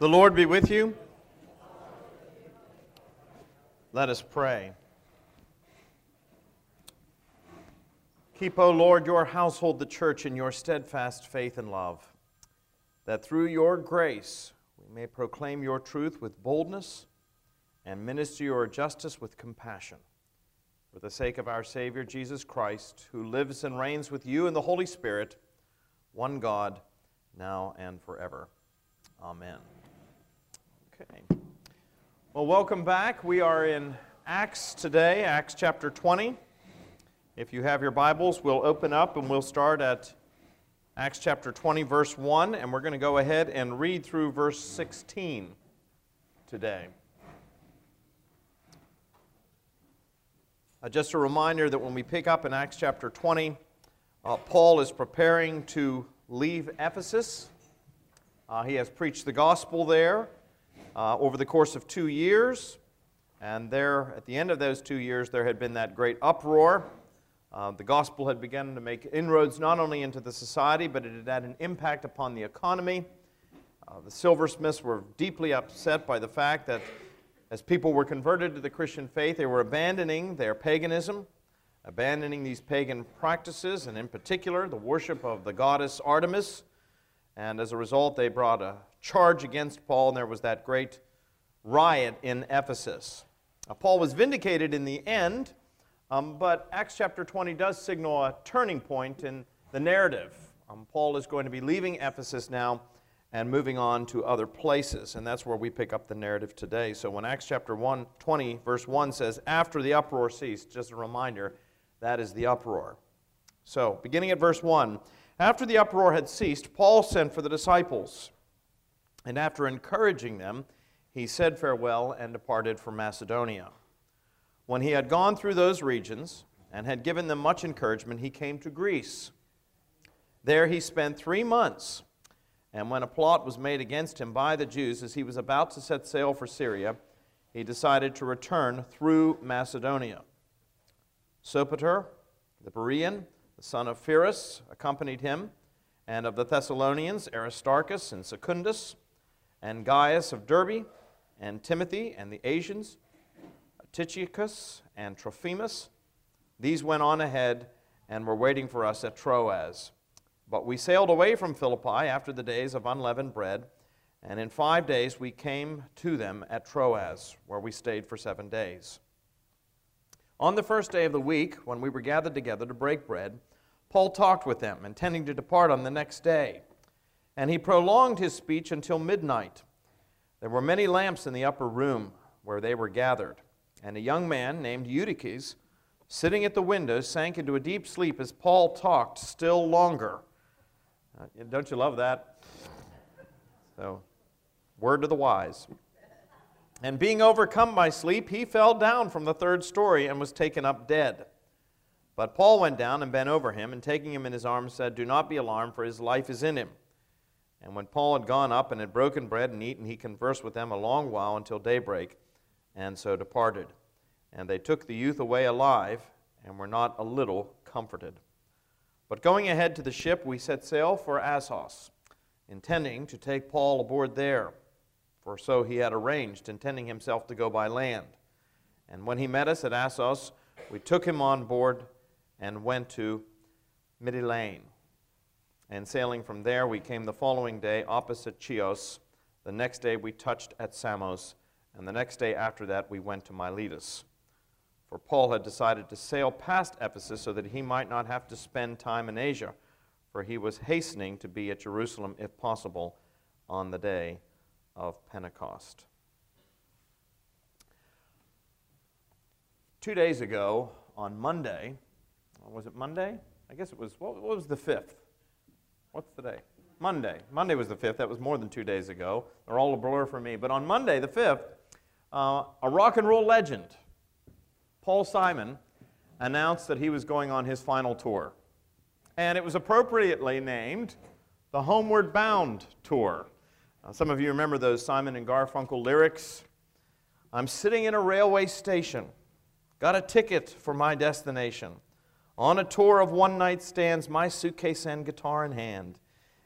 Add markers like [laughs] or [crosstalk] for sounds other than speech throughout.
The Lord be with you. Let us pray. Keep, O Lord, your household, the church, in your steadfast faith and love, that through your grace we may proclaim your truth with boldness and minister your justice with compassion. For the sake of our Savior Jesus Christ, who lives and reigns with you in the Holy Spirit, one God, now and forever. Amen. Okay. Well, welcome back. We are in Acts today, Acts chapter 20. If you have your Bibles, we'll open up and we'll start at Acts chapter 20, verse 1, and we're going to go ahead and read through verse 16 today. Uh, just a reminder that when we pick up in Acts chapter 20, uh, Paul is preparing to leave Ephesus. Uh, he has preached the gospel there uh, over the course of two years. And there, at the end of those two years, there had been that great uproar. Uh, the gospel had begun to make inroads not only into the society, but it had had an impact upon the economy. Uh, the silversmiths were deeply upset by the fact that as people were converted to the Christian faith, they were abandoning their paganism, abandoning these pagan practices, and in particular, the worship of the goddess Artemis. And as a result, they brought a charge against Paul, and there was that great riot in Ephesus. Now, Paul was vindicated in the end, um, but Acts chapter 20 does signal a turning point in the narrative. Um, Paul is going to be leaving Ephesus now and moving on to other places, and that's where we pick up the narrative today. So when Acts chapter 1, 20, verse 1 says, After the uproar ceased, just a reminder, that is the uproar. So, beginning at verse 1, after the uproar had ceased, Paul sent for the disciples and after encouraging them, he said farewell and departed for Macedonia. When he had gone through those regions and had given them much encouragement, he came to Greece. There he spent three months. And when a plot was made against him by the Jews as he was about to set sail for Syria, he decided to return through Macedonia. Sopater, the Berean, the son of Pyrrhus, accompanied him, and of the Thessalonians, Aristarchus and Secundus and Gaius of Derbe, and Timothy, and the Asians, Tychicus and Trophimus. These went on ahead and were waiting for us at Troas. But we sailed away from Philippi after the days of unleavened bread, and in five days we came to them at Troas, where we stayed for seven days. On the first day of the week, when we were gathered together to break bread, Paul talked with them, intending to depart on the next day and he prolonged his speech until midnight. There were many lamps in the upper room where they were gathered, and a young man named Eutychus, sitting at the window, sank into a deep sleep as Paul talked still longer. Uh, don't you love that? So, word to the wise. And being overcome by sleep, he fell down from the third story and was taken up dead. But Paul went down and bent over him, and taking him in his arms, said, Do not be alarmed, for his life is in him. And when Paul had gone up and had broken bread and eaten, he conversed with them a long while until daybreak, and so departed. And they took the youth away alive, and were not a little comforted. But going ahead to the ship, we set sail for Assos, intending to take Paul aboard there, for so he had arranged, intending himself to go by land. And when he met us at Assos, we took him on board and went to Mytilene. And sailing from there, we came the following day opposite Chios. The next day, we touched at Samos. And the next day after that, we went to Miletus. For Paul had decided to sail past Ephesus so that he might not have to spend time in Asia, for he was hastening to be at Jerusalem, if possible, on the day of Pentecost. Two days ago, on Monday, was it Monday? I guess it was, what, was the 5th? What's the day? Monday. Monday was the 5th. That was more than two days ago. They're all a blur for me. But on Monday, the 5th, uh, a rock and roll legend, Paul Simon, announced that he was going on his final tour. And it was appropriately named the Homeward Bound Tour. Uh, some of you remember those Simon and Garfunkel lyrics. I'm sitting in a railway station, got a ticket for my destination. On a tour of one night stands, my suitcase and guitar in hand.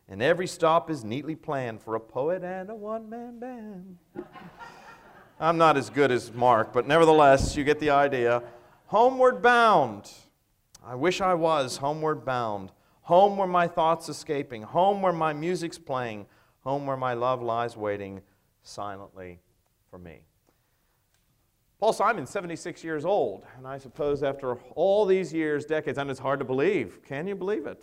and every stop is neatly planned for a poet and a one man band. I'm not as good as Mark, but nevertheless, you get the idea. Homeward bound. I wish I was homeward bound. Home where my thoughts escaping, home where my music's playing, home where my love lies waiting silently for me. Paul Simon's 76 years old, and I suppose after all these years, decades, and it's hard to believe. Can you believe it?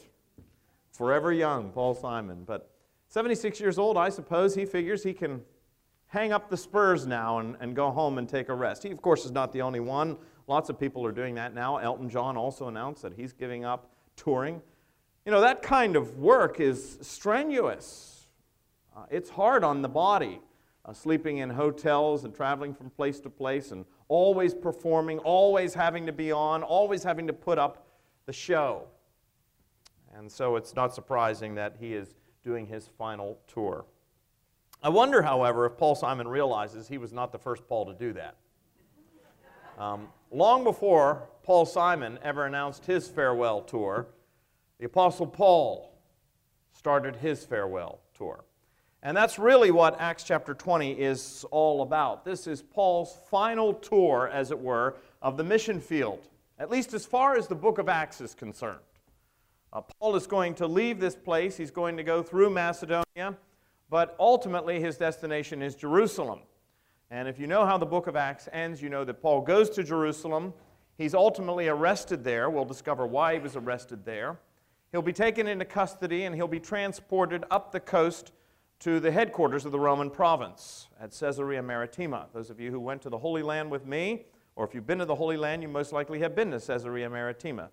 Forever young, Paul Simon. But 76 years old, I suppose he figures he can hang up the spurs now and, and go home and take a rest. He, of course, is not the only one. Lots of people are doing that now. Elton John also announced that he's giving up touring. You know, that kind of work is strenuous, uh, it's hard on the body uh, sleeping in hotels and traveling from place to place and always performing, always having to be on, always having to put up the show. And so it's not surprising that he is doing his final tour. I wonder, however, if Paul Simon realizes he was not the first Paul to do that. Um, long before Paul Simon ever announced his farewell tour, the Apostle Paul started his farewell tour. And that's really what Acts chapter 20 is all about. This is Paul's final tour, as it were, of the mission field, at least as far as the book of Acts is concerned. Uh, Paul is going to leave this place, he's going to go through Macedonia, but ultimately his destination is Jerusalem. And if you know how the book of Acts ends, you know that Paul goes to Jerusalem. He's ultimately arrested there. We'll discover why he was arrested there. He'll be taken into custody and he'll be transported up the coast to the headquarters of the Roman province at Caesarea Maritima. Those of you who went to the Holy Land with me, or if you've been to the Holy Land, you most likely have been to Caesarea Maritima.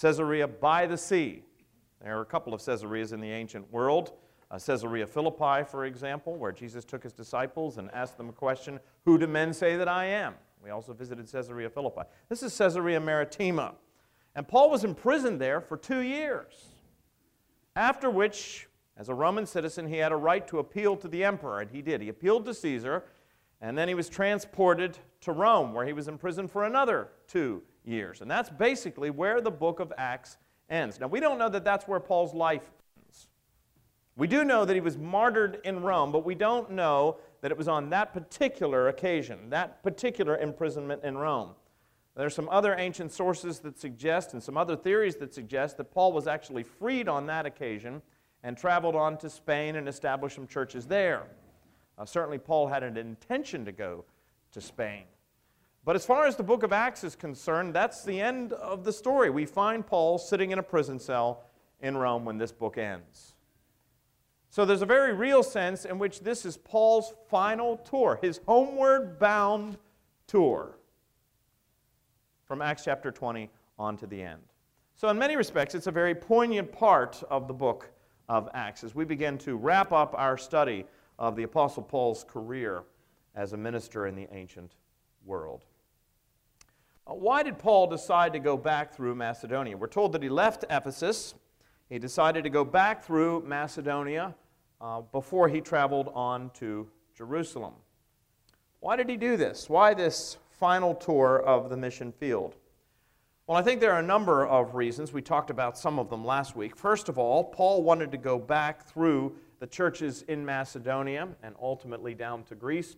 Caesarea by the sea. There are a couple of Caesareas in the ancient world. Uh, Caesarea Philippi, for example, where Jesus took his disciples and asked them a question Who do men say that I am? We also visited Caesarea Philippi. This is Caesarea Maritima. And Paul was imprisoned there for two years, after which as a Roman citizen, he had a right to appeal to the emperor, and he did. He appealed to Caesar, and then he was transported to Rome, where he was imprisoned for another two years. And that's basically where the book of Acts ends. Now, we don't know that that's where Paul's life ends. We do know that he was martyred in Rome, but we don't know that it was on that particular occasion, that particular imprisonment in Rome. There are some other ancient sources that suggest, and some other theories that suggest, that Paul was actually freed on that occasion and traveled on to Spain and established some churches there. Uh, certainly, Paul had an intention to go to Spain. But as far as the book of Acts is concerned, that's the end of the story. We find Paul sitting in a prison cell in Rome when this book ends. So there's a very real sense in which this is Paul's final tour, his homeward bound tour from Acts chapter 20 on to the end. So, in many respects, it's a very poignant part of the book of Acts as we begin to wrap up our study of the Apostle Paul's career as a minister in the ancient world. Uh, why did Paul decide to go back through Macedonia? We're told that he left Ephesus. He decided to go back through Macedonia uh, before he traveled on to Jerusalem. Why did he do this? Why this final tour of the mission field? Well, I think there are a number of reasons. We talked about some of them last week. First of all, Paul wanted to go back through the churches in Macedonia and ultimately down to Greece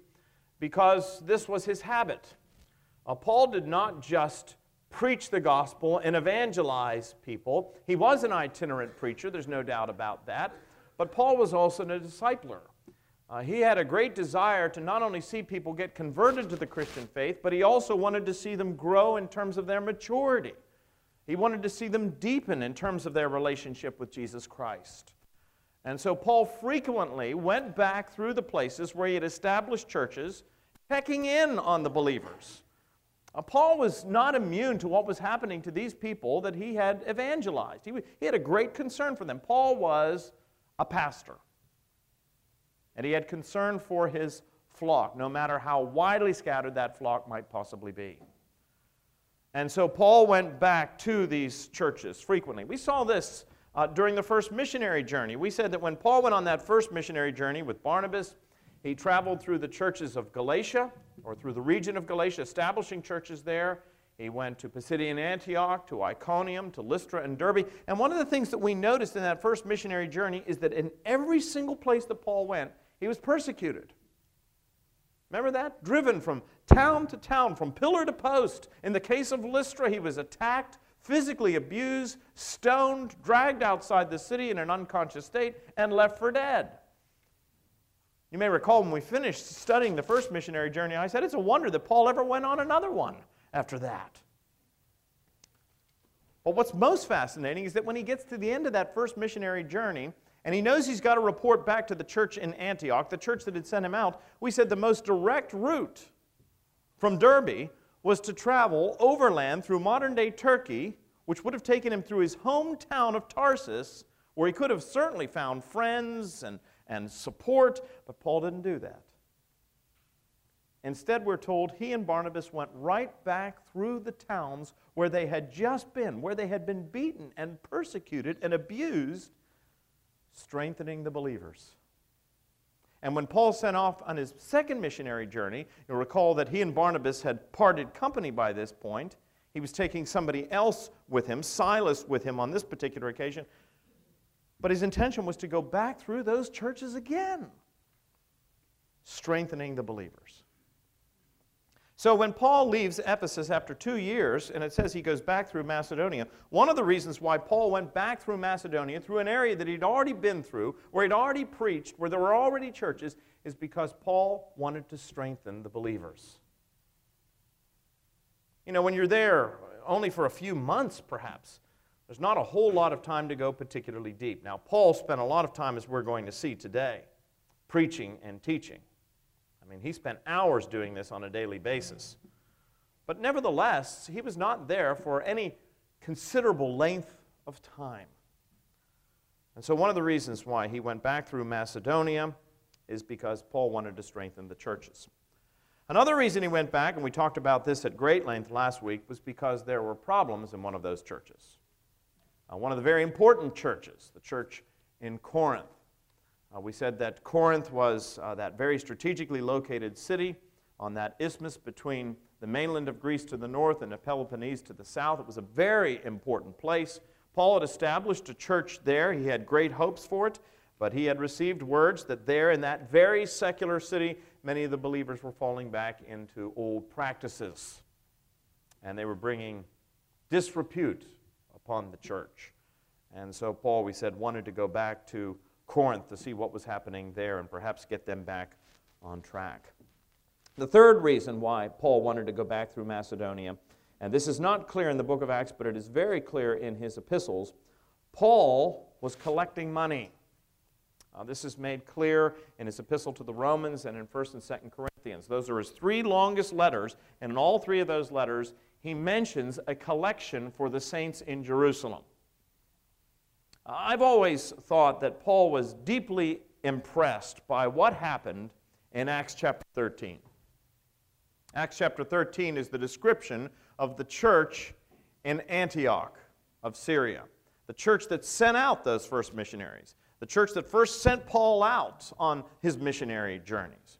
because this was his habit. Uh, Paul did not just preach the gospel and evangelize people, he was an itinerant preacher, there's no doubt about that, but Paul was also a discipler. Uh, he had a great desire to not only see people get converted to the Christian faith, but he also wanted to see them grow in terms of their maturity. He wanted to see them deepen in terms of their relationship with Jesus Christ. And so Paul frequently went back through the places where he had established churches, checking in on the believers. Uh, Paul was not immune to what was happening to these people that he had evangelized. He, he had a great concern for them. Paul was a pastor and he had concern for his flock, no matter how widely scattered that flock might possibly be. And so Paul went back to these churches frequently. We saw this uh, during the first missionary journey. We said that when Paul went on that first missionary journey with Barnabas, he traveled through the churches of Galatia, or through the region of Galatia, establishing churches there. He went to Pisidian Antioch, to Iconium, to Lystra and Derbe. And one of the things that we noticed in that first missionary journey is that in every single place that Paul went, he was persecuted. Remember that? Driven from town to town, from pillar to post. In the case of Lystra, he was attacked, physically abused, stoned, dragged outside the city in an unconscious state, and left for dead. You may recall when we finished studying the first missionary journey, I said it's a wonder that Paul ever went on another one after that. But what's most fascinating is that when he gets to the end of that first missionary journey, and he knows he's got to report back to the church in Antioch, the church that had sent him out, we said the most direct route from Derbe was to travel overland through modern day Turkey, which would have taken him through his hometown of Tarsus, where he could have certainly found friends and, and support, but Paul didn't do that. Instead, we're told he and Barnabas went right back through the towns where they had just been, where they had been beaten and persecuted and abused, strengthening the believers. And when Paul sent off on his second missionary journey, you'll recall that he and Barnabas had parted company by this point. He was taking somebody else with him, Silas with him on this particular occasion. But his intention was to go back through those churches again, strengthening the believers. So when Paul leaves Ephesus after two years, and it says he goes back through Macedonia, one of the reasons why Paul went back through Macedonia, through an area that he'd already been through, where he'd already preached, where there were already churches, is because Paul wanted to strengthen the believers. You know, when you're there only for a few months, perhaps, there's not a whole lot of time to go particularly deep. Now, Paul spent a lot of time, as we're going to see today, preaching and teaching. I mean, he spent hours doing this on a daily basis. But nevertheless, he was not there for any considerable length of time. And so, one of the reasons why he went back through Macedonia is because Paul wanted to strengthen the churches. Another reason he went back, and we talked about this at great length last week, was because there were problems in one of those churches. Uh, one of the very important churches, the church in Corinth. Uh, we said that Corinth was uh, that very strategically located city on that isthmus between the mainland of Greece to the north and the Peloponnese to the south. It was a very important place. Paul had established a church there. He had great hopes for it, but he had received words that there in that very secular city, many of the believers were falling back into old practices. And they were bringing disrepute upon the church. And so Paul, we said, wanted to go back to Corinth to see what was happening there and perhaps get them back on track. The third reason why Paul wanted to go back through Macedonia, and this is not clear in the book of Acts, but it is very clear in his epistles, Paul was collecting money. Uh, this is made clear in his epistle to the Romans and in 1st and 2nd Corinthians. Those are his three longest letters, and in all three of those letters, he mentions a collection for the saints in Jerusalem. I've always thought that Paul was deeply impressed by what happened in Acts chapter 13. Acts chapter 13 is the description of the church in Antioch of Syria, the church that sent out those first missionaries, the church that first sent Paul out on his missionary journeys.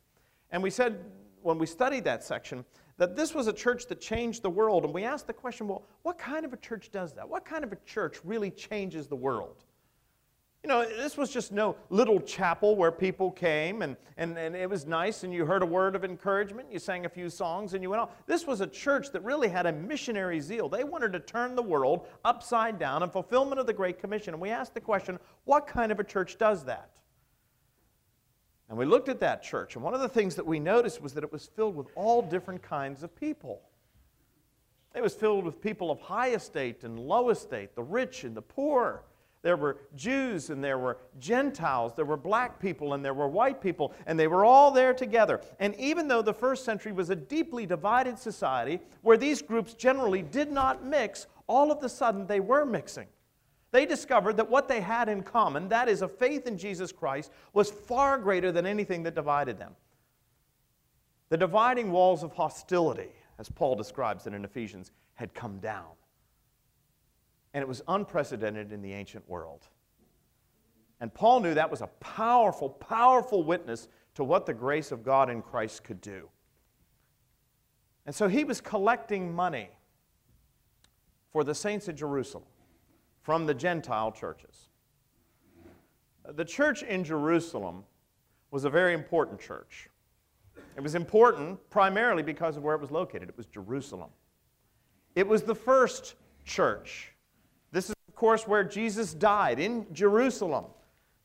And we said when we studied that section that this was a church that changed the world. And we asked the question well, what kind of a church does that? What kind of a church really changes the world? You know, this was just no little chapel where people came and, and, and it was nice and you heard a word of encouragement, you sang a few songs and you went on. This was a church that really had a missionary zeal. They wanted to turn the world upside down in fulfillment of the Great Commission. And we asked the question what kind of a church does that? And we looked at that church, and one of the things that we noticed was that it was filled with all different kinds of people. It was filled with people of high estate and low estate, the rich and the poor. There were Jews and there were Gentiles, there were black people and there were white people, and they were all there together. And even though the first century was a deeply divided society where these groups generally did not mix, all of a sudden they were mixing. They discovered that what they had in common, that is, a faith in Jesus Christ, was far greater than anything that divided them. The dividing walls of hostility, as Paul describes it in Ephesians, had come down. And it was unprecedented in the ancient world. And Paul knew that was a powerful, powerful witness to what the grace of God in Christ could do. And so he was collecting money for the saints at Jerusalem from the Gentile churches. The church in Jerusalem was a very important church. It was important primarily because of where it was located. It was Jerusalem. It was the first church. This is, of course, where Jesus died, in Jerusalem.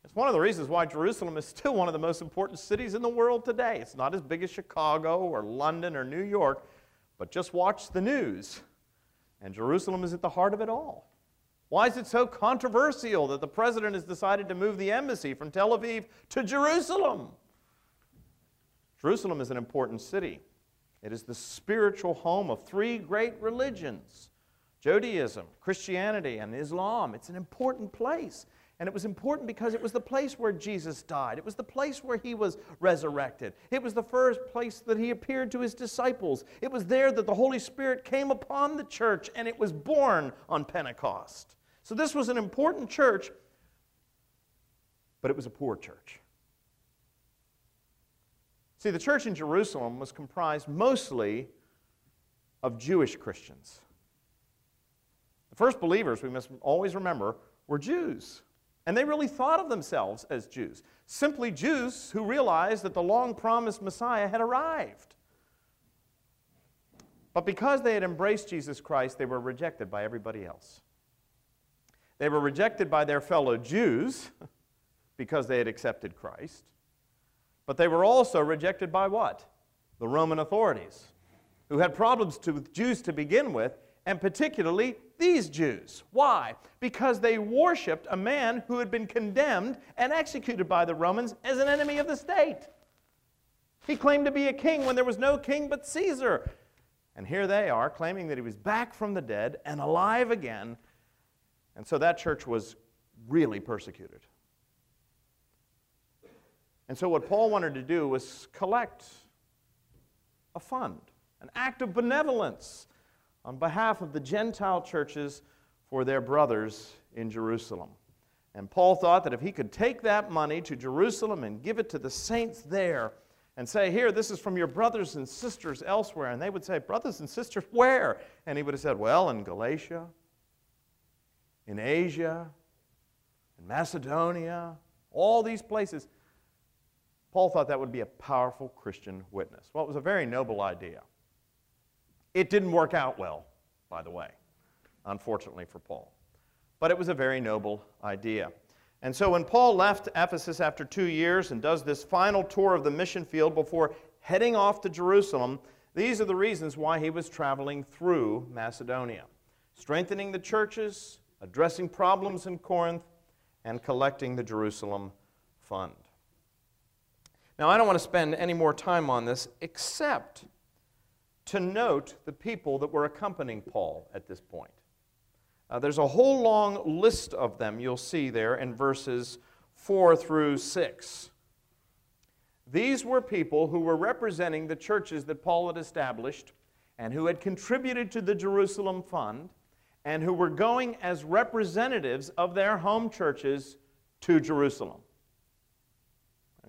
It's one of the reasons why Jerusalem is still one of the most important cities in the world today. It's not as big as Chicago or London or New York, but just watch the news. And Jerusalem is at the heart of it all. Why is it so controversial that the president has decided to move the embassy from Tel Aviv to Jerusalem? Jerusalem is an important city. It is the spiritual home of three great religions Judaism, Christianity, and Islam. It's an important place. And it was important because it was the place where Jesus died. It was the place where he was resurrected. It was the first place that he appeared to his disciples. It was there that the Holy Spirit came upon the church and it was born on Pentecost. So this was an important church, but it was a poor church. See, the church in Jerusalem was comprised mostly of Jewish Christians. The first believers, we must always remember, were Jews. And they really thought of themselves as Jews, simply Jews who realized that the long promised Messiah had arrived. But because they had embraced Jesus Christ, they were rejected by everybody else. They were rejected by their fellow Jews [laughs] because they had accepted Christ. But they were also rejected by what? The Roman authorities, who had problems with Jews to begin with, and particularly these Jews. Why? Because they worshiped a man who had been condemned and executed by the Romans as an enemy of the state. He claimed to be a king when there was no king but Caesar. And here they are claiming that he was back from the dead and alive again. And so that church was really persecuted. And so, what Paul wanted to do was collect a fund, an act of benevolence on behalf of the Gentile churches for their brothers in Jerusalem. And Paul thought that if he could take that money to Jerusalem and give it to the saints there and say, Here, this is from your brothers and sisters elsewhere, and they would say, Brothers and sisters, where? And he would have said, Well, in Galatia, in Asia, in Macedonia, all these places. Paul thought that would be a powerful Christian witness. Well, it was a very noble idea. It didn't work out well, by the way, unfortunately for Paul. But it was a very noble idea. And so when Paul left Ephesus after two years and does this final tour of the mission field before heading off to Jerusalem, these are the reasons why he was traveling through Macedonia strengthening the churches, addressing problems in Corinth, and collecting the Jerusalem fund. Now, I don't want to spend any more time on this except to note the people that were accompanying Paul at this point. Uh, there's a whole long list of them you'll see there in verses 4 through 6. These were people who were representing the churches that Paul had established and who had contributed to the Jerusalem Fund and who were going as representatives of their home churches to Jerusalem.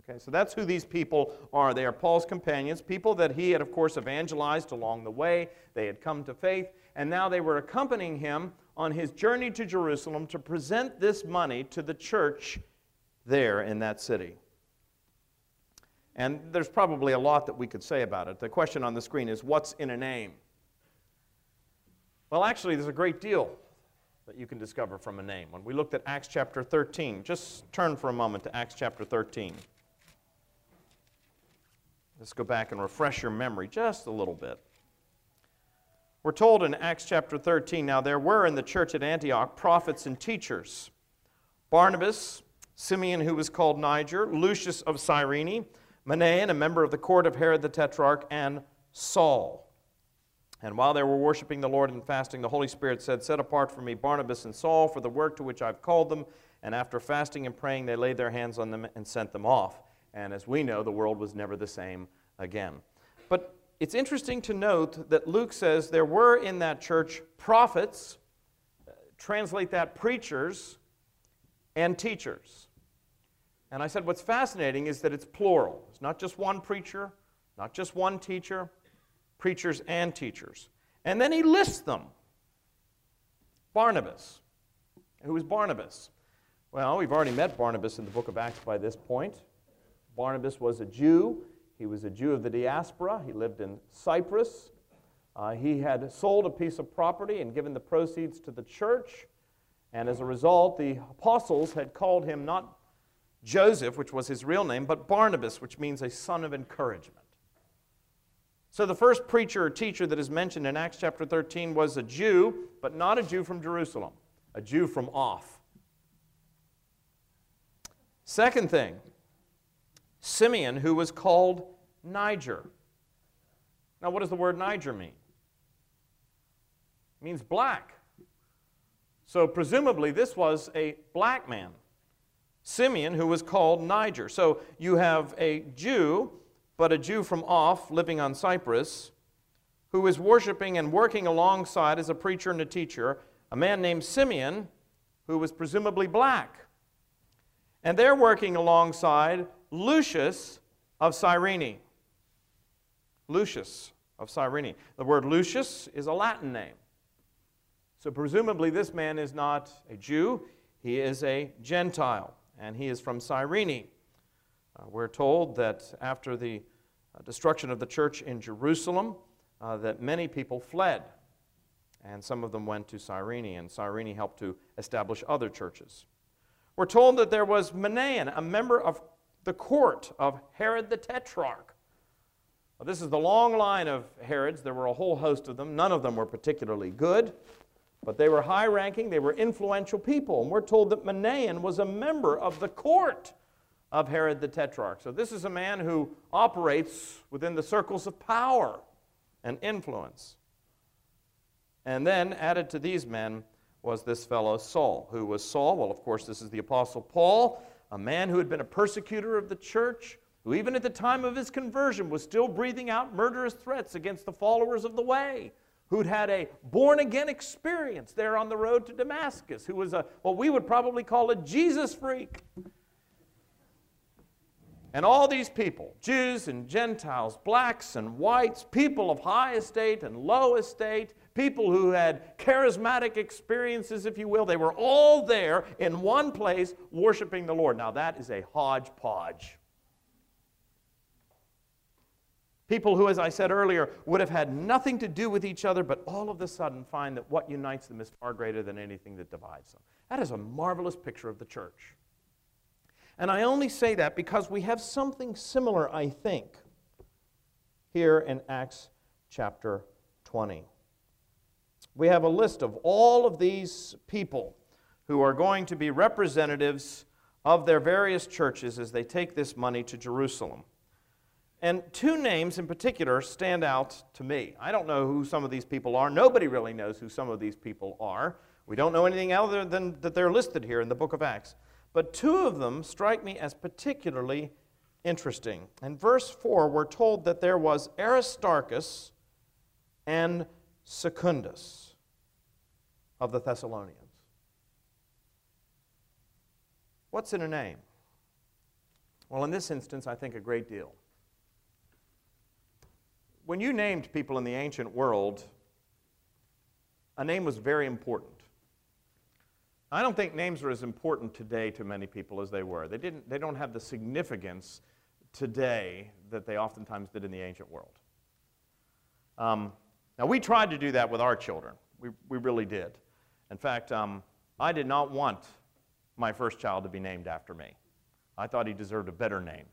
Okay, so that's who these people are. They are Paul's companions, people that he had, of course, evangelized along the way. They had come to faith, and now they were accompanying him on his journey to Jerusalem to present this money to the church there in that city. And there's probably a lot that we could say about it. The question on the screen is what's in a name? Well, actually, there's a great deal that you can discover from a name. When we looked at Acts chapter 13, just turn for a moment to Acts chapter 13. Let's go back and refresh your memory just a little bit. We're told in Acts chapter 13 now there were in the church at Antioch prophets and teachers Barnabas, Simeon, who was called Niger, Lucius of Cyrene, Manaen, a member of the court of Herod the Tetrarch, and Saul. And while they were worshiping the Lord and fasting, the Holy Spirit said, Set apart for me Barnabas and Saul for the work to which I've called them. And after fasting and praying, they laid their hands on them and sent them off. And as we know, the world was never the same again. But it's interesting to note that Luke says there were in that church prophets, translate that preachers, and teachers. And I said what's fascinating is that it's plural. It's not just one preacher, not just one teacher, preachers and teachers. And then he lists them. Barnabas. Who was Barnabas? Well, we've already met Barnabas in the book of Acts by this point. Barnabas was a Jew. He was a Jew of the diaspora. He lived in Cyprus. Uh, he had sold a piece of property and given the proceeds to the church. And as a result, the apostles had called him not Joseph, which was his real name, but Barnabas, which means a son of encouragement. So the first preacher or teacher that is mentioned in Acts chapter 13 was a Jew, but not a Jew from Jerusalem, a Jew from off. Second thing, Simeon, who was called Niger. Now, what does the word Niger mean? It means black. So, presumably, this was a black man. Simeon, who was called Niger. So, you have a Jew, but a Jew from off living on Cyprus, who is worshiping and working alongside as a preacher and a teacher, a man named Simeon, who was presumably black. And they're working alongside Lucius of Cyrene. Lucius of Cyrene. The word Lucius is a Latin name. So presumably this man is not a Jew, he is a Gentile, and he is from Cyrene. Uh, we're told that after the uh, destruction of the church in Jerusalem, uh, that many people fled, and some of them went to Cyrene, and Cyrene helped to establish other churches. We're told that there was Manaen, a member of the court of Herod the Tetrarch. Well, this is the long line of Herods. There were a whole host of them. None of them were particularly good. But they were high ranking, they were influential people. And we're told that Manaen was a member of the court of Herod the Tetrarch. So this is a man who operates within the circles of power and influence. And then added to these men was this fellow Saul. Who was Saul? Well, of course, this is the Apostle Paul, a man who had been a persecutor of the church, who even at the time of his conversion was still breathing out murderous threats against the followers of the way who'd had a born again experience there on the road to Damascus, who was a, what we would probably call a Jesus freak. And all these people, Jews and Gentiles, blacks and whites, people of high estate and low estate, people who had charismatic experiences, if you will, they were all there in one place worshiping the Lord. Now, that is a hodgepodge. People who, as I said earlier, would have had nothing to do with each other, but all of a sudden find that what unites them is far greater than anything that divides them. That is a marvelous picture of the church. And I only say that because we have something similar, I think, here in Acts chapter 20. We have a list of all of these people who are going to be representatives of their various churches as they take this money to Jerusalem. And two names in particular stand out to me. I don't know who some of these people are. Nobody really knows who some of these people are. We don't know anything other than that they're listed here in the book of Acts. But two of them strike me as particularly interesting. In verse 4, we're told that there was Aristarchus and Secundus of the Thessalonians. What's in a name? Well, in this instance, I think a great deal when you named people in the ancient world, a name was very important. I don't think names are as important today to many people as they were. They, didn't, they don't have the significance today that they oftentimes did in the ancient world. Um, now, we tried to do that with our children. We, we really did. In fact, um, I did not want my first child to be named after me. I thought he deserved a better name.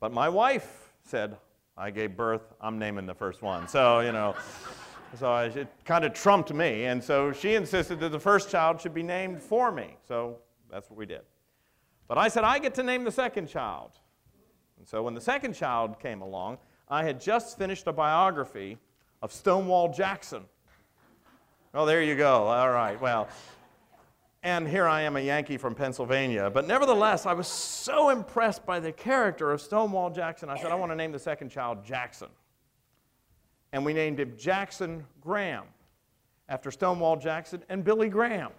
But my wife said, I gave birth, I'm naming the first one. So, you know, so it kind of trumped me. And so she insisted that the first child should be named for me. So that's what we did. But I said, I get to name the second child. And so when the second child came along, I had just finished a biography of Stonewall Jackson. Oh, there you go. All right. Well, and here I am, a Yankee from Pennsylvania. But nevertheless, I was so impressed by the character of Stonewall Jackson, I said, I want to name the second child Jackson. And we named him Jackson Graham, after Stonewall Jackson and Billy Graham,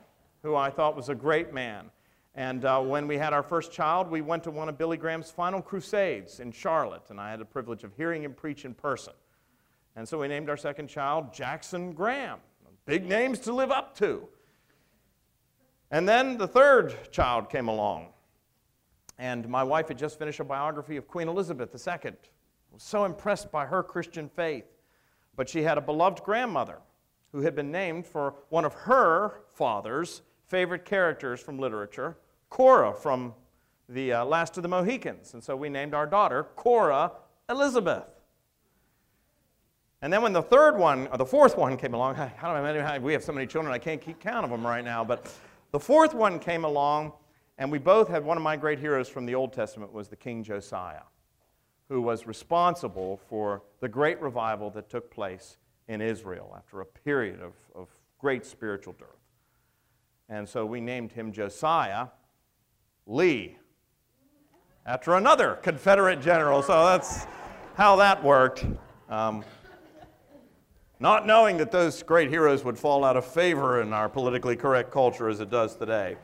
who I thought was a great man. And uh, when we had our first child, we went to one of Billy Graham's final crusades in Charlotte, and I had the privilege of hearing him preach in person. And so we named our second child Jackson Graham. Big names to live up to. And then the third child came along. And my wife had just finished a biography of Queen Elizabeth II. I was so impressed by her Christian faith. But she had a beloved grandmother who had been named for one of her father's favorite characters from literature, Cora from the uh, Last of the Mohicans. And so we named our daughter Cora Elizabeth. And then when the third one, or the fourth one came along, how [laughs] do I, we have so many children, I can't keep count of them right now, but the fourth one came along, and we both had one of my great heroes from the Old Testament was the King Josiah, who was responsible for the great revival that took place in Israel after a period of, of great spiritual dearth. And so we named him Josiah Lee, after another Confederate general. So that's how that worked. Um, not knowing that those great heroes would fall out of favor in our politically correct culture as it does today.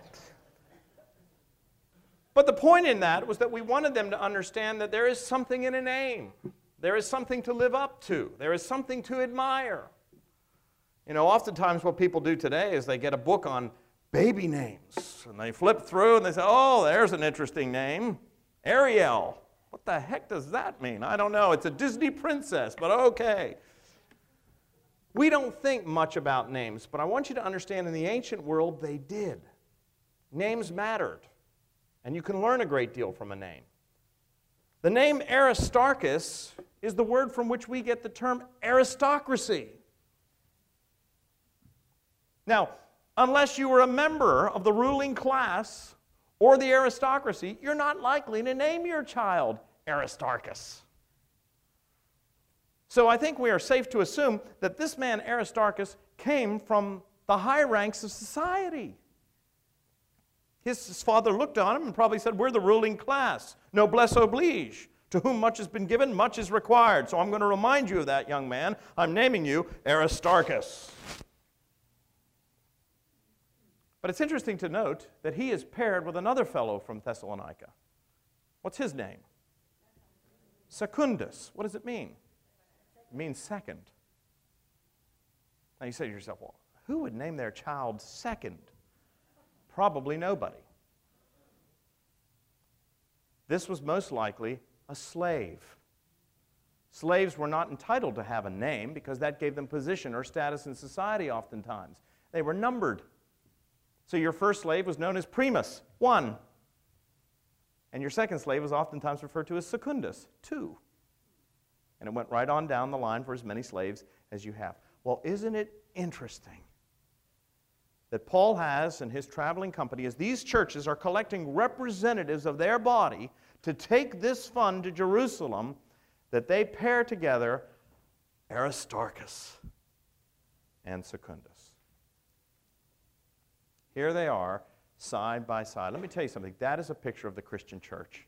But the point in that was that we wanted them to understand that there is something in a name. There is something to live up to. There is something to admire. You know, oftentimes what people do today is they get a book on baby names and they flip through and they say, oh, there's an interesting name Ariel. What the heck does that mean? I don't know. It's a Disney princess, but okay. We don't think much about names, but I want you to understand in the ancient world they did. Names mattered, and you can learn a great deal from a name. The name Aristarchus is the word from which we get the term aristocracy. Now, unless you were a member of the ruling class or the aristocracy, you're not likely to name your child Aristarchus. So I think we are safe to assume that this man, Aristarchus, came from the high ranks of society. His, father looked on him and probably said, We're the ruling class. Noblesse oblige. To whom much has been given, much is required. So I'm going to remind you of that, young man. I'm naming you Aristarchus. But it's interesting to note that he is paired with another fellow from Thessalonica. What's his name? Secundus. What does it mean? It means second. Now you say to yourself, well, who would name their child second? Probably nobody. This was most likely a slave. Slaves were not entitled to have a name because that gave them position or status in society oftentimes. They were numbered. So your first slave was known as primus, one. And your second slave was oftentimes referred to as secundus, two. And it went right on down the line for as many slaves as you have. Well, isn't it interesting that Paul has and his traveling company, as these churches are collecting representatives of their body to take this fund to Jerusalem, that they pair together Aristarchus and Secundus. Here they are, side by side. Let me tell you something. That is a picture of the Christian church.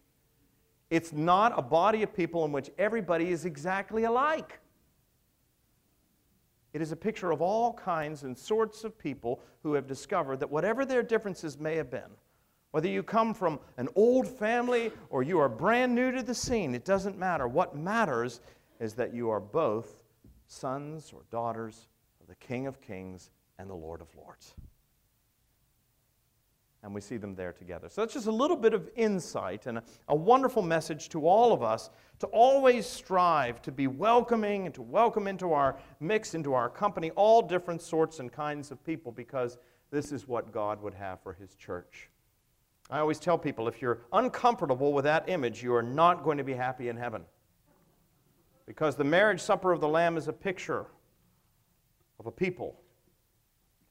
It's not a body of people in which everybody is exactly alike. It is a picture of all kinds and sorts of people who have discovered that whatever their differences may have been, whether you come from an old family or you are brand new to the scene, it doesn't matter. What matters is that you are both sons or daughters of the King of Kings and the Lord of Lords and we see them there together. So that's just a little bit of insight and a, a, wonderful message to all of us to always strive to be welcoming and to welcome into our mix, into our company, all different sorts and kinds of people because this is what God would have for His church. I always tell people if you're uncomfortable with that image, you are not going to be happy in heaven. Because the marriage supper of the Lamb is a picture of a people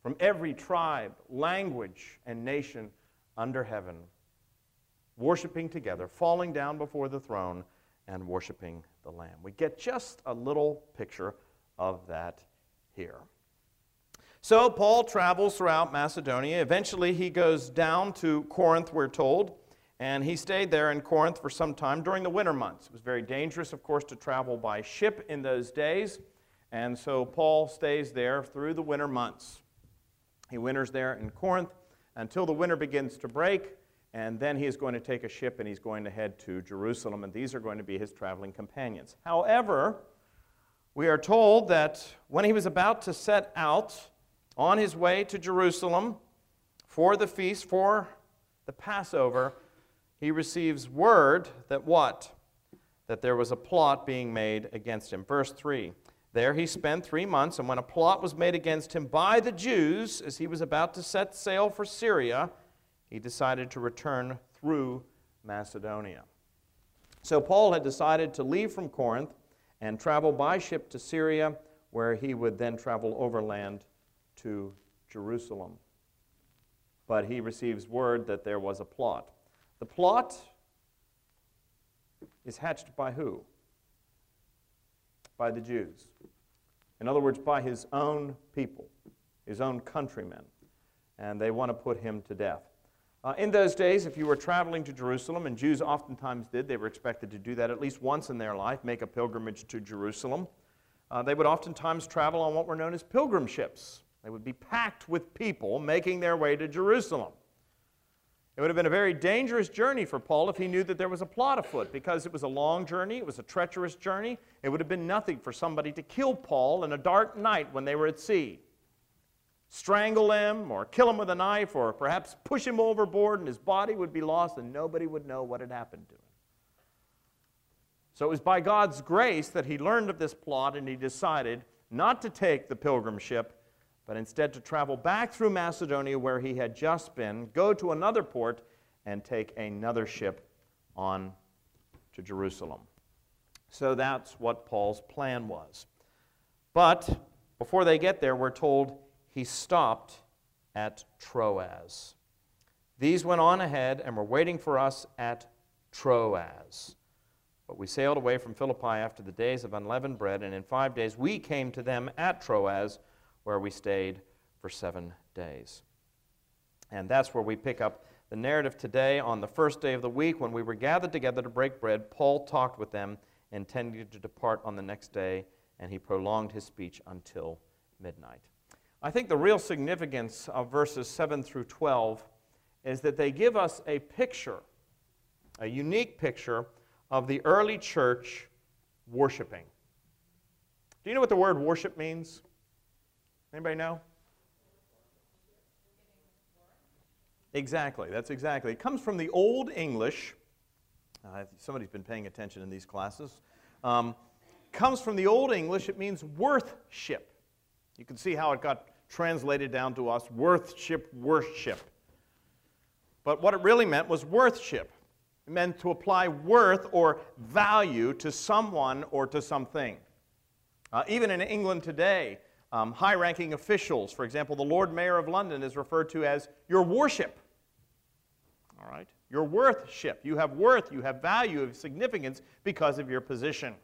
from every tribe, language, and nation under heaven, worshiping together, falling down before the throne, and worshiping the Lamb. We get just a little picture of that here. So Paul travels throughout Macedonia. Eventually, he goes down to Corinth, we're told, and he stayed there in Corinth for some time during the winter months. It was very dangerous, of course, to travel by ship in those days, and so Paul stays there through the winter months. He winters there in Corinth until the winter begins to break, and then he is going to take a ship and he's going to head to Jerusalem, and these are going to be his traveling companions. However, we are told that when he was about to set out on his way to Jerusalem for the feast, for the Passover, he receives word that what? That there was a plot being made against him. Verse 3 There he spent three months, and when a plot was made against him by the Jews, as he was about to set sail for Syria, he decided to return through Macedonia. So Paul had decided to leave from Corinth and travel by ship to Syria, where he would then travel overland to Jerusalem. But he receives word that there was a plot. The plot is hatched by who? By the Jews. In other words, by his own people, his own countrymen. And they want to put him to death. Uh, in those days, if you were traveling to Jerusalem, and Jews oftentimes did, they were expected to do that at least once in their life, make a pilgrimage to Jerusalem. Uh, they would oftentimes travel on what were known as pilgrim ships. They would be packed with people making their way to Jerusalem. It would have been a very dangerous journey for Paul if he knew that there was a plot afoot, because it was a long journey, it was a treacherous journey. It would have been nothing for somebody to kill Paul in a dark night when they were at sea strangle him or kill him with a knife or perhaps push him overboard and his body would be lost and nobody would know what had happened to him. So it was by God's grace that he learned of this plot and he decided not to take the pilgrim ship, but instead to travel back through Macedonia where he had just been, go to another port, and take another ship on to Jerusalem. So that's what Paul's plan was. But before they get there, we're told he stopped at Troas. These went on ahead and were waiting for us at Troas. But we sailed away from Philippi after the days of unleavened bread, and in five days we came to them at Troas, where we stayed for seven days. And that's where we pick up the narrative today. On the first day of the week, when we were gathered together to break bread, Paul talked with them, intending to depart on the next day, and he prolonged his speech until midnight. I think the real significance of verses 7 through 12 is that they give us a picture, a unique picture of the early church worshiping. Do you know what the word worship means? Anybody know? Exactly, that's exactly. It comes from the Old English. Uh, somebody's been paying attention in these classes. Um, comes from the Old English. It means worthship. You can see how it got translated down to us worthship, worship. But what it really meant was worthship. It meant to apply worth or value to someone or to something. Uh, even in England today, um, high ranking officials, for example, the Lord Mayor of London is referred to as your worship. All right? Your worthship. You have worth, you have value, you have significance because of your position.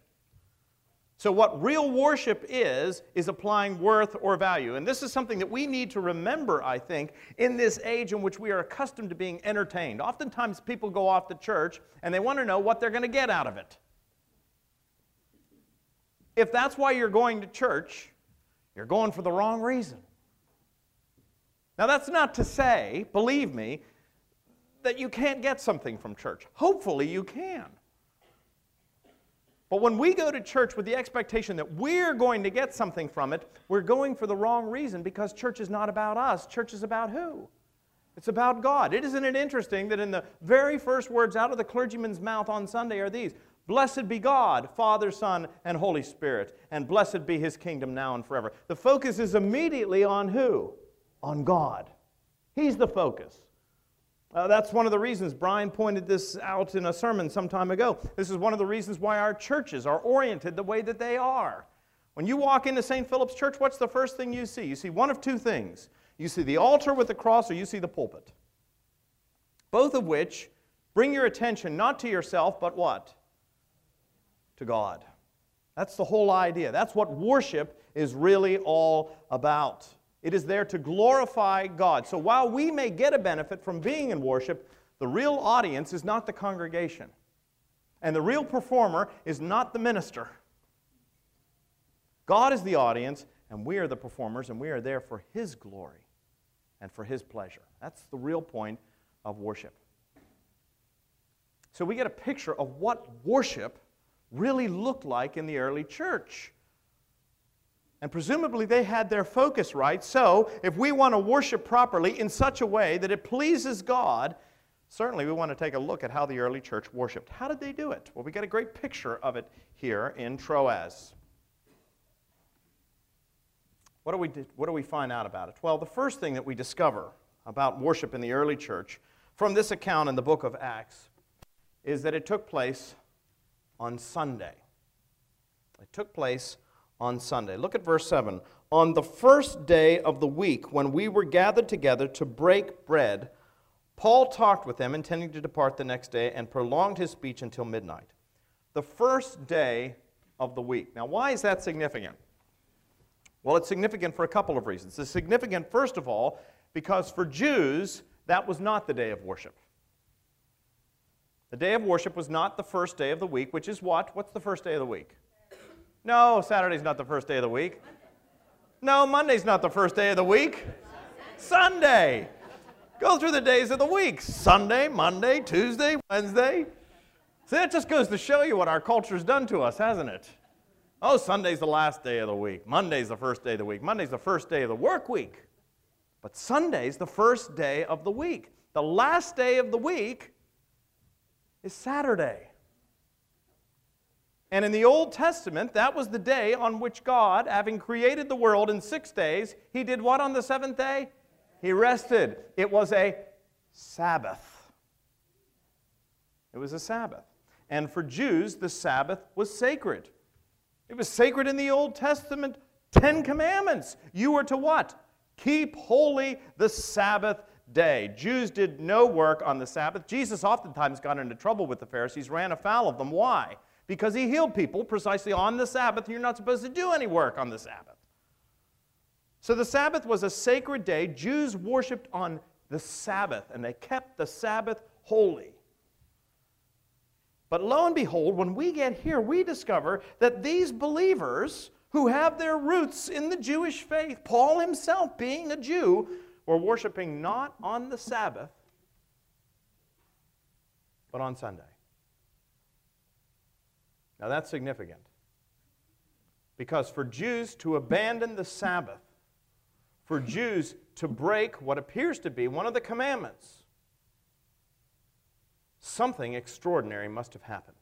So, what real worship is, is applying worth or value. And this is something that we need to remember, I think, in this age in which we are accustomed to being entertained. Oftentimes, people go off to church and they want to know what they're going to get out of it. If that's why you're going to church, you're going for the wrong reason. Now, that's not to say, believe me, that you can't get something from church. Hopefully, you can. But when we go to church with the expectation that we're going to get something from it, we're going for the wrong reason because church is not about us. Church is about who? It's about God. Isn't it interesting that in the very first words out of the clergyman's mouth on Sunday are these Blessed be God, Father, Son, and Holy Spirit, and blessed be his kingdom now and forever. The focus is immediately on who? On God. He's the focus. Uh, that's one of the reasons Brian pointed this out in a sermon some time ago. This is one of the reasons why our churches are oriented the way that they are. When you walk into St. Philip's Church, what's the first thing you see? You see one of two things you see the altar with the cross, or you see the pulpit. Both of which bring your attention not to yourself, but what? To God. That's the whole idea. That's what worship is really all about. It is there to glorify God. So while we may get a benefit from being in worship, the real audience is not the congregation. And the real performer is not the minister. God is the audience, and we are the performers, and we are there for His glory and for His pleasure. That's the real point of worship. So we get a picture of what worship really looked like in the early church. And presumably they had their focus right. So, if we want to worship properly in such a way that it pleases God, certainly we want to take a look at how the early church worshiped. How did they do it? Well, we get a great picture of it here in Troas. What do, we, what do we find out about it? Well, the first thing that we discover about worship in the early church from this account in the book of Acts is that it took place on Sunday. It took place on Sunday. Look at verse 7. On the first day of the week, when we were gathered together to break bread, Paul talked with them, intending to depart the next day, and prolonged his speech until midnight. The first day of the week. Now, why is that significant? Well, it's significant for a couple of reasons. It's significant, first of all, because for Jews, that was not the day of worship. The day of worship was not the first day of the week, which is what? What's the first day of the week? No, Saturday's not the first day of the week. No, Monday's not the first day of the week. Sunday. Go through the days of the week Sunday, Monday, Tuesday, Wednesday. See, that just goes to show you what our culture's done to us, hasn't it? Oh, Sunday's the last day of the week. Monday's the first day of the week. Monday's the first day of the work week. But Sunday's the first day of the week. The last day of the week is Saturday. And in the Old Testament, that was the day on which God, having created the world in six days, he did what on the seventh day? He rested. It was a Sabbath. It was a Sabbath. And for Jews, the Sabbath was sacred. It was sacred in the Old Testament. Ten Commandments. You were to what? Keep holy the Sabbath day. Jews did no work on the Sabbath. Jesus oftentimes got into trouble with the Pharisees, ran afoul of them. Why? because he healed people precisely on the Sabbath. You're not supposed to do any work on the Sabbath. So the Sabbath was a sacred day. Jews worshiped on the Sabbath, and they kept the Sabbath holy. But lo and behold, when we get here, we discover that these believers who have their roots in the Jewish faith, Paul himself being a Jew, were worshiping not on the Sabbath, but on Sunday. Now that's significant. Because for Jews to abandon the Sabbath, for Jews to break what appears to be one of the commandments, something extraordinary must have happened.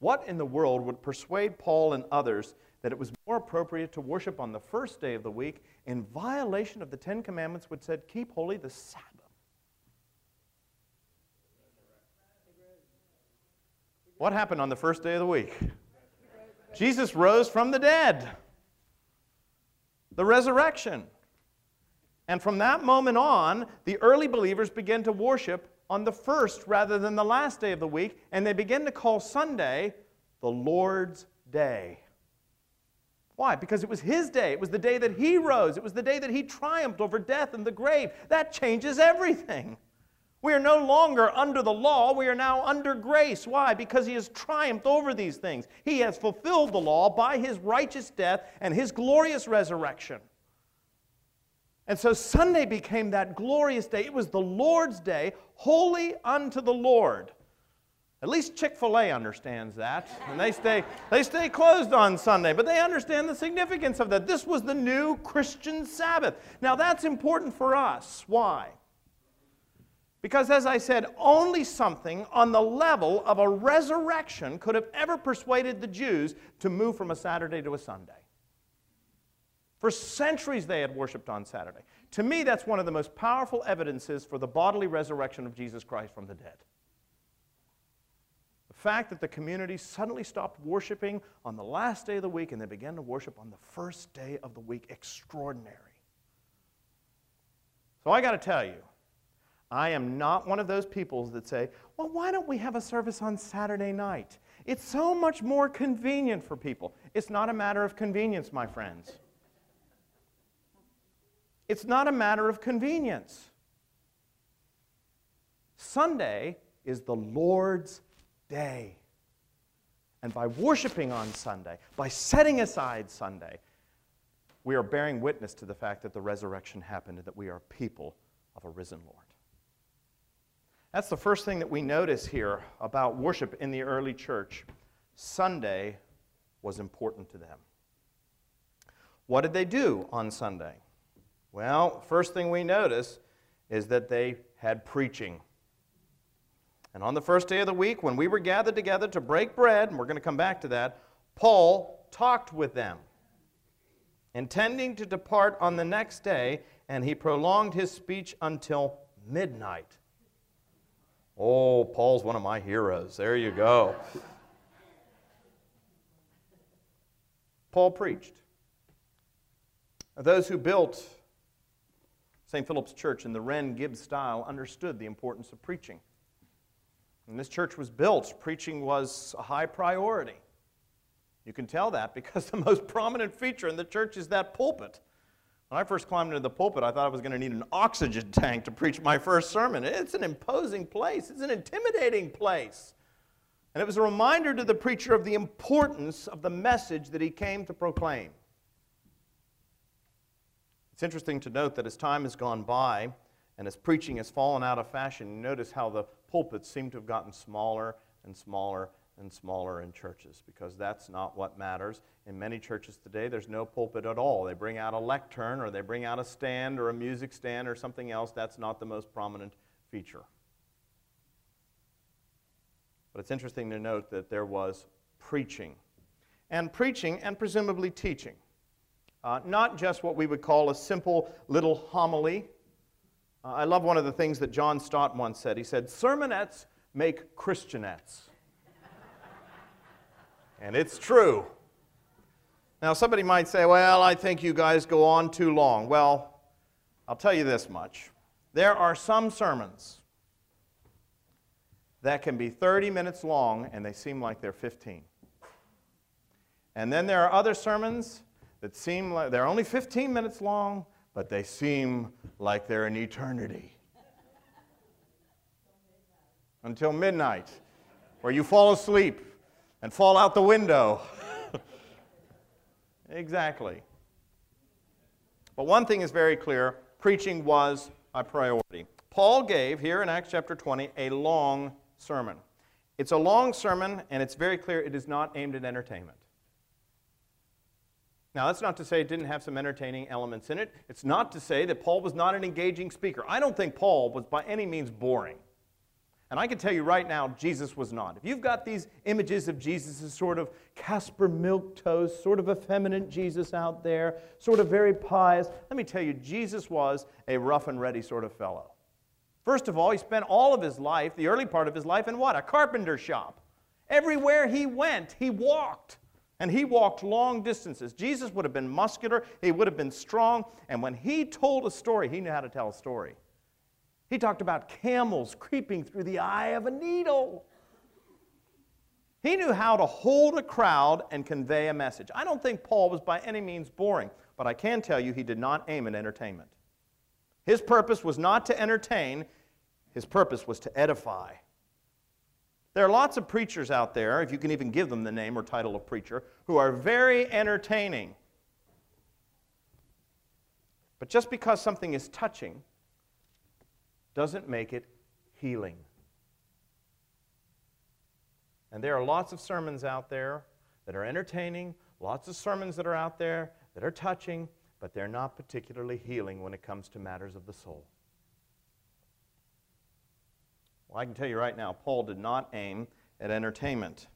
What in the world would persuade Paul and others that it was more appropriate to worship on the first day of the week in violation of the Ten Commandments, which said, Keep holy the Sabbath? What happened on the first day of the week? Jesus rose from the dead. The resurrection. And from that moment on, the early believers began to worship on the first rather than the last day of the week, and they began to call Sunday the Lord's Day. Why? Because it was his day. It was the day that he rose. It was the day that he triumphed over death and the grave. That changes everything. We are no longer under the law, we are now under grace. Why? Because he has triumphed over these things. He has fulfilled the law by his righteous death and his glorious resurrection. And so Sunday became that glorious day. It was the Lord's day, holy unto the Lord. At least Chick fil A understands that. And they stay, they stay closed on Sunday, but they understand the significance of that. This was the new Christian Sabbath. Now, that's important for us. Why? Because, as I said, only something on the level of a resurrection could have ever persuaded the Jews to move from a Saturday to a Sunday. For centuries, they had worshiped on Saturday. To me, that's one of the most powerful evidences for the bodily resurrection of Jesus Christ from the dead. Fact that the community suddenly stopped worshiping on the last day of the week and they began to worship on the first day of the week, extraordinary. So I got to tell you, I am not one of those people that say, well, why don't we have a service on Saturday night? It's so much more convenient for people. It's not a matter of convenience, my friends. It's not a matter of convenience. Sunday is the Lord's day. And by worshiping on Sunday, by setting aside Sunday, we are bearing witness to the fact that the resurrection happened and that we are people of a risen Lord. That's the first thing that we notice here about worship in the early church. Sunday was important to them. What did they do on Sunday? Well, first thing we notice is that they had preaching. And on the first day of the week, when we were gathered together to break bread, and we're going to come back to that, Paul talked with them, intending to depart on the next day, and he prolonged his speech until midnight. Oh, Paul's one of my heroes. There you go. Paul preached. Those who built St. Philip's Church in the Wren Gibbs style understood the importance of preaching. When this church was built, preaching was a high priority. You can tell that because [laughs] the most prominent feature in the church is that pulpit. When I first climbed into the pulpit, I thought I was going to need an oxygen [laughs] tank to preach my first sermon. It's an imposing place, it's an intimidating place. And it was a reminder to the preacher of the importance of the message that he came to proclaim. It's interesting to note that as time has gone by and as preaching has fallen out of fashion, notice how the pulpits seem to have gotten smaller and smaller and smaller in churches because that's not what matters. In many churches today, there's no pulpit at all. They bring out a lectern or they bring out a stand or a music stand or something else. That's not the most prominent feature. But it's interesting to note that there was preaching. And preaching and presumably teaching. Uh, not just what we would call a simple little homily. Uh, I love one of the things that John Stott once said. He said, Sermonettes make Christianettes. [laughs] and it's true. Now, somebody might say, well, I think you guys go on too long. Well, I'll tell you this much. There are some sermons that can be 30 minutes long and they seem like they're 15. And then there are other sermons that seem like they're only 15 minutes long, but they seem like they're an eternity. Until midnight, where you fall asleep and fall out the window. [laughs] exactly. But one thing is very clear preaching was a priority. Paul gave, here in Acts chapter 20, a long sermon. It's a long sermon, and it's very clear it is not aimed at entertainment. Now, that's not to say it didn't have some entertaining elements in it. It's not to say that Paul was not an engaging speaker. I don't think Paul was by any means boring. And I can tell you right now, Jesus was not. If you've got these images of Jesus as sort of Caspar Milquetoast, sort of effeminate Jesus out there, sort of very pious, let me tell you, Jesus was a rough and ready sort of fellow. First of all, he spent all of his life, the early part of his life, in what? A carpenter shop. Everywhere he went, he walked. And he walked long distances. Jesus would have been muscular, he would have been strong, and when he told a story, he knew how to tell a story. He talked about camels creeping through the eye of a needle. He knew how to hold a crowd and convey a message. I don't think Paul was by any means boring, but I can tell you he did not aim at entertainment. His purpose was not to entertain, his purpose was to edify. There are lots of preachers out there, if you can even give them the name or title of preacher, who are very entertaining. But just because something is touching doesn't make it healing. And there are lots of sermons out there that are entertaining, lots of sermons that are out there that are touching, but they're not particularly healing when it comes to matters of the soul. Well, I can tell you right now, Paul did not aim at entertainment.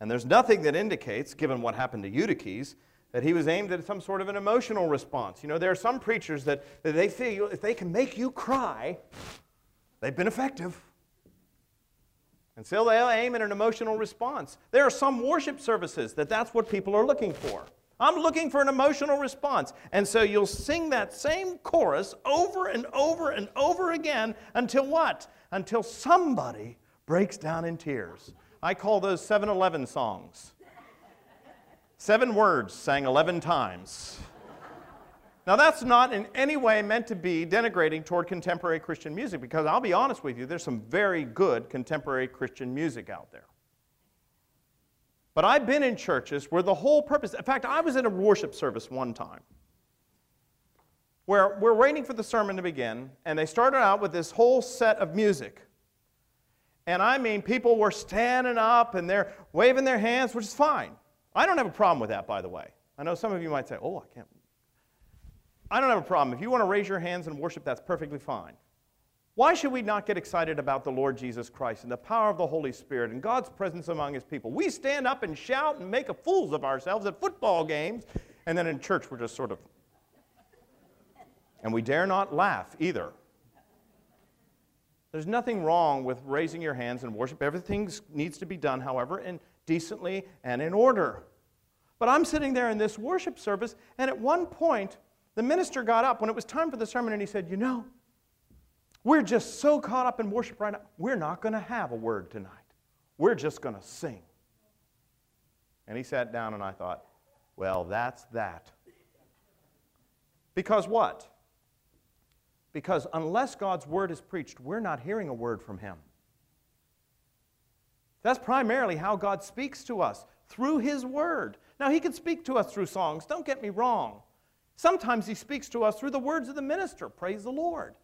And there's nothing that indicates, given what happened to Eutychus, that he was aimed at some sort of an emotional response. You know, there are some preachers that, that they feel if they can make you cry, they've been effective. And so they'll aim at an emotional response. There are some worship services that that's what people are looking for. I'm looking for an emotional response. And so you'll sing that same chorus over and over and over again until what? Until somebody breaks down in tears. I call those 7 Eleven songs. Seven words sang 11 times. Now, that's not in any way meant to be denigrating toward contemporary Christian music because I'll be honest with you, there's some very good contemporary Christian music out there. But I've been in churches where the whole purpose, in fact, I was in a worship service one time where we're waiting for the sermon to begin, and they started out with this whole set of music. And I mean, people were standing up and they're waving their hands, which is fine. I don't have a problem with that, by the way. I know some of you might say, oh, I can't. I don't have a problem. If you want to raise your hands and worship, that's perfectly fine. Why should we not get excited about the Lord Jesus Christ and the power of the Holy Spirit and God's presence among His people? We stand up and shout and make a fools of ourselves at football games, and then in church we're just sort of. And we dare not laugh either. There's nothing wrong with raising your hands in worship. Everything needs to be done, however, in decently and in order. But I'm sitting there in this worship service, and at one point, the minister got up when it was time for the sermon, and he said, You know, we're just so caught up in worship right now, we're not going to have a word tonight. We're just going to sing. And he sat down, and I thought, Well, that's that. Because what? Because unless God's word is preached, we're not hearing a word from Him. That's primarily how God speaks to us through His word. Now, He can speak to us through songs, don't get me wrong. Sometimes He speaks to us through the words of the minister, praise the Lord.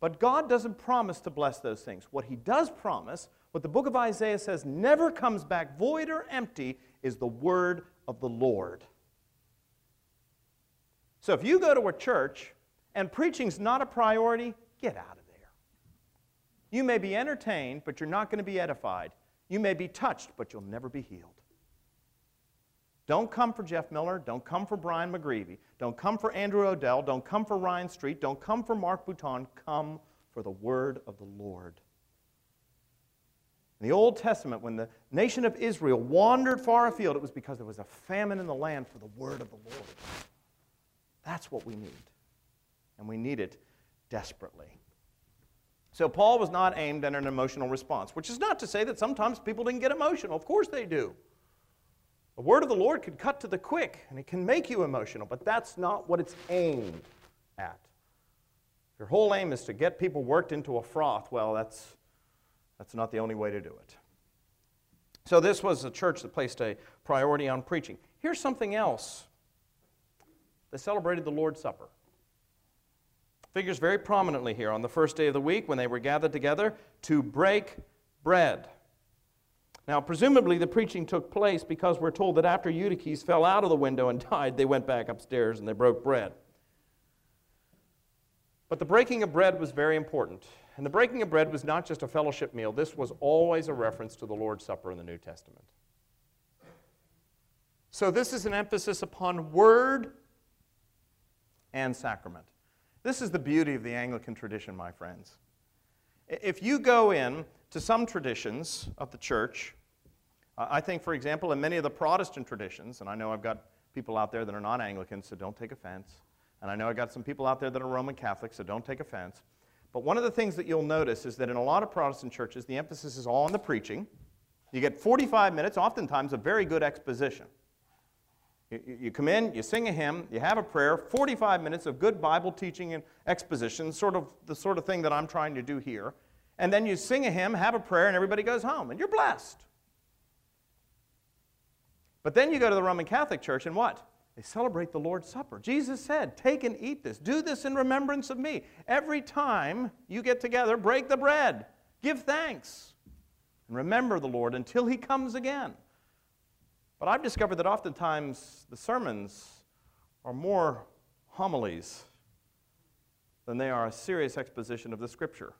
But God doesn't promise to bless those things. What He does promise, what the book of Isaiah says never comes back void or empty, is the word of the Lord. So if you go to a church and preaching's not a priority, get out of there. You may be entertained, but you're not going to be edified. You may be touched, but you'll never be healed. Don't come for Jeff Miller. Don't come for Brian McGreevy. Don't come for Andrew Odell. Don't come for Ryan Street. Don't come for Mark Bouton. Come for the word of the Lord. In the Old Testament, when the nation of Israel wandered far afield, it was because there was a famine in the land for the word of the Lord. That's what we need and we need it desperately. So, Paul was not aimed at an emotional response, which is not to say that sometimes people didn't get emotional. Of course they do. The word of the Lord can cut to the quick and it can make you emotional, but that's not what it's aimed at. Your whole aim is to get people worked into a froth. Well, that's, that's not the only way to do it. So, this was a church that placed a priority on preaching. Here's something else they celebrated the Lord's Supper figures very prominently here on the first day of the week when they were gathered together to break bread. Now, presumably, the preaching took place because we're told that after Eutychus fell out of the window and [laughs] died, they went back upstairs and they broke bread. But the breaking of bread was very important. And the breaking of bread was not just a fellowship meal, this was always a reference to the Lord's Supper in the New Testament. So, this is an emphasis upon word and sacrament. This is the beauty of the Anglican tradition, my friends. If you go in to some traditions of the church, I think, for example, in many of the Protestant traditions, and I know I've got people out there that are non Anglican, so don't take offense, and I know I've got some people out there that are Roman Catholics, so don't take offense. But one of the things that you'll notice is that in a lot of Protestant churches, the emphasis is all on the preaching. You get 45 minutes, oftentimes, of very good exposition. You, come in, you sing a hymn, you have a prayer, 45 minutes of good Bible teaching and exposition, sort of the sort of thing that I'm trying to do here. And then you sing a hymn, have a prayer, and everybody goes home, and you're blessed. But then you go to the Roman Catholic Church, and what? They celebrate the Lord's Supper. Jesus said, Take and eat this. Do this in remembrance of me. Every time you get together, break the bread, give thanks, and remember the Lord until he comes again. But I've discovered that oftentimes the sermons are more homilies than they are a serious exposition of the Scripture.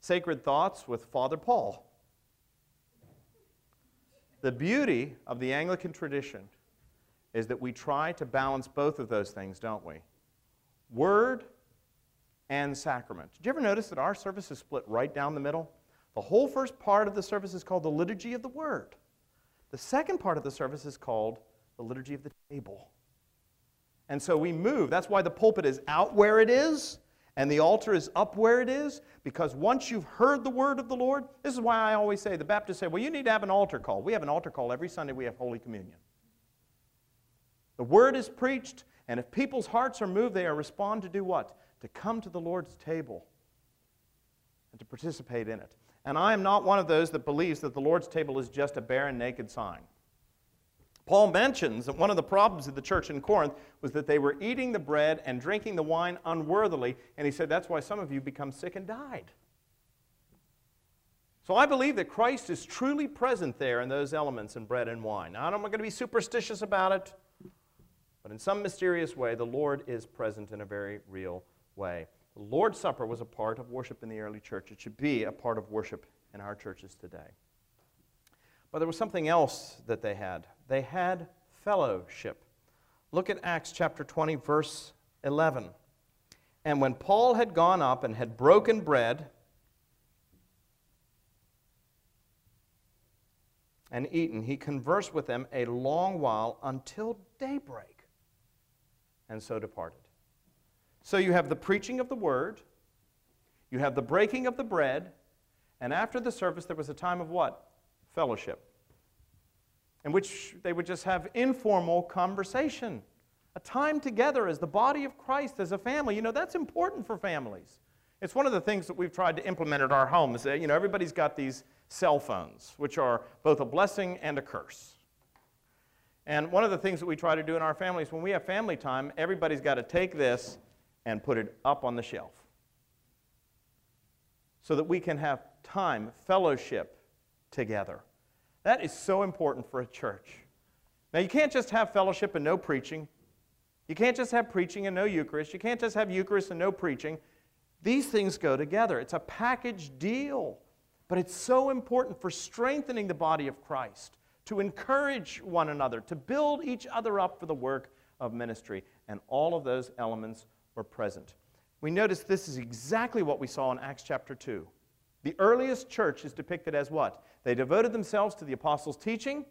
Sacred Thoughts with Father Paul. The beauty of the Anglican tradition is that we try to balance both of those things, don't we? Word and sacrament. Did you ever notice that our service is split right down the middle? The whole first part of the service is called the Liturgy of the Word. The second part of the service is called the liturgy of the table. And so we move. That's why the pulpit is out where it is and the altar is up where it is, because once you've heard the word of the Lord, this is why I always say, the Baptists say, well, you need to have an altar call. We have an altar call every Sunday, we have Holy Communion. The word is preached, and if people's hearts are moved, they are respond to do what? To come to the Lord's table and to participate in it. And I am not one of those that believes that the Lord's table is just a barren, naked sign. Paul mentions that one of the problems of the church in Corinth was that they were eating the bread and drinking the wine unworthily, and he said that's why some of you become sick and died. So I believe that Christ is truly present there in those elements in bread and wine. Now, I'm not going to be superstitious about it. But in some mysterious way, the Lord is present in a very real way. The Lord's Supper was a part of worship in the early church. It should be a part of worship in our churches today. But there was something else that they had. They had fellowship. Look at Acts chapter 20, verse 11. And when Paul had gone up and had broken bread and eaten, he conversed with them a long while until daybreak, and so departed. So you have the preaching of the word, you have the breaking of the bread, and after the service, there was a time of what? Fellowship, in which they would just have informal conversation a time together as the body of Christ, as a family. You know, that's important for families. It's one of the things that we've tried to implement at our homes. You know, everybody's got these cell phones, which are both a blessing and a curse. And one of the things that we try to do in our families, when we have family time, everybody's got to take this and put it up on the shelf so that we can have time, fellowship together. That is so important for a church. Now, you can't just have fellowship and no preaching. You can't just have preaching and no Eucharist. You can't just have Eucharist and no preaching. These things go together. It's a package deal. But it's so important for strengthening the body of Christ, to encourage one another, to build each other up for the work of ministry. And all of those elements were present. We notice this is exactly what we saw in Acts chapter 2. The earliest church is depicted as what? They devoted themselves to the apostles' teaching,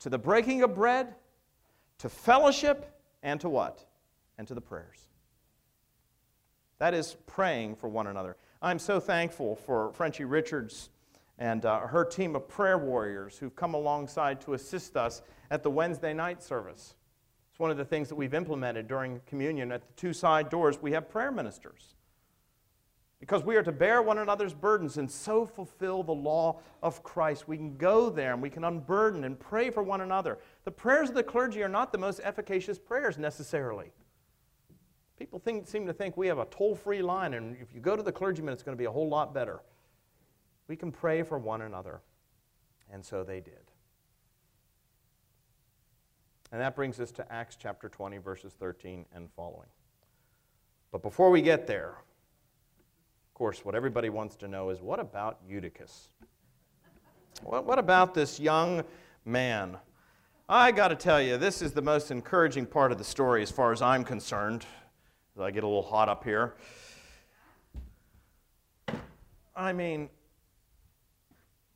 to the breaking of bread, to fellowship, and to what? And to the prayers. That is praying for one another. I'm so thankful for Frenchie Richards and uh, her team of prayer warriors who've come alongside to assist us at the Wednesday night service. It's one of the things that we've implemented during communion. At the two side doors, we have prayer ministers because we are to bear one another's burdens and so fulfill the law of Christ. We can go there and we can unburden and pray for one another. The prayers of the clergy are not the most efficacious prayers necessarily. People think, seem to think we have a toll free line, and if you go to the clergyman, it's going to be a whole lot better. We can pray for one another. And so they did. And that brings us to Acts chapter 20, verses 13 and following. But before we get there, of course, what everybody wants to know is what about Eutychus? What, what about this young man? I got to tell you, this is the most encouraging part of the story as far as I'm concerned. I get a little hot up here. I mean,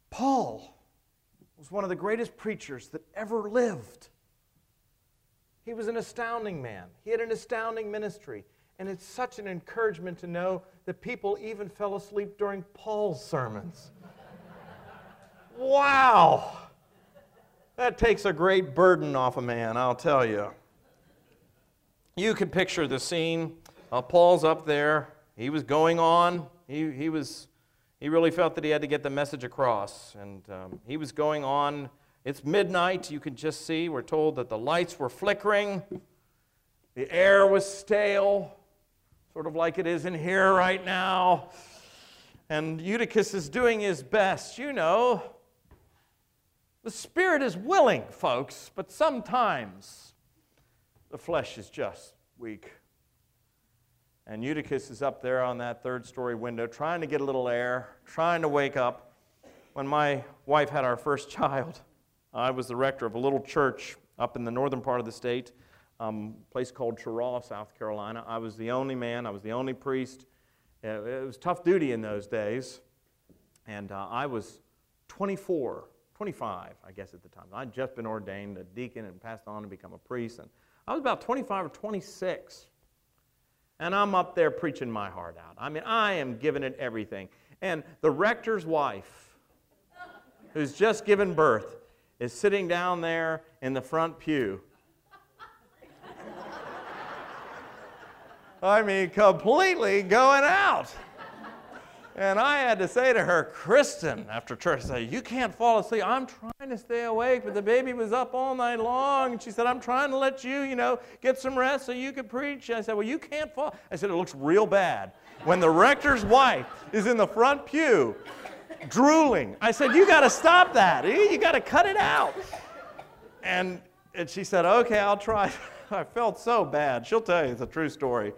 Paul was one of the greatest preachers that ever lived. He was an astounding man. He had an astounding ministry. And it's such an encouragement to know that people even fell asleep during Paul's sermons. wow! That takes a great burden off a man, I'll tell you. You can picture the scene. Uh, Paul's up there. He was going on. He, he, was, he really felt that he had to get the message across. And um, he was going on. It's midnight. You can just see. We're told that the lights were flickering, the air was stale sort of like it is in here right now. And Eutychus is doing his best. You know, the spirit is willing, folks, but sometimes the flesh is just weak. And Eutychus is up there on that third story window trying to get a little air, trying to wake up. When my wife had our first [laughs] child, I was the rector of a little church up in the northern part of the state um, place called Cheraw, South Carolina. I was the only man, I was the only priest. It was tough duty in those days. And uh, I was 24, 25, I guess, at the time. I'd just been ordained a deacon and passed on to become a priest. And I was about 25 or 26. And I'm up there preaching my heart out. I mean, I am giving it everything. And the rector's wife, who's just given birth, is sitting down there in the front pew I mean, completely going out. And I had to say to her, Kristen, after church, I said, You can't fall asleep. I'm trying to stay awake, but the baby was up all night long. And she said, I'm trying to let you, you know, get some rest so you can preach. And I said, Well, you can't fall. I said, It looks real bad. When the rector's wife is in the front pew drooling, I said, You got to stop that. You got to cut it out. And, and she said, Okay, I'll try. [laughs] I felt so bad. She'll tell you a true story.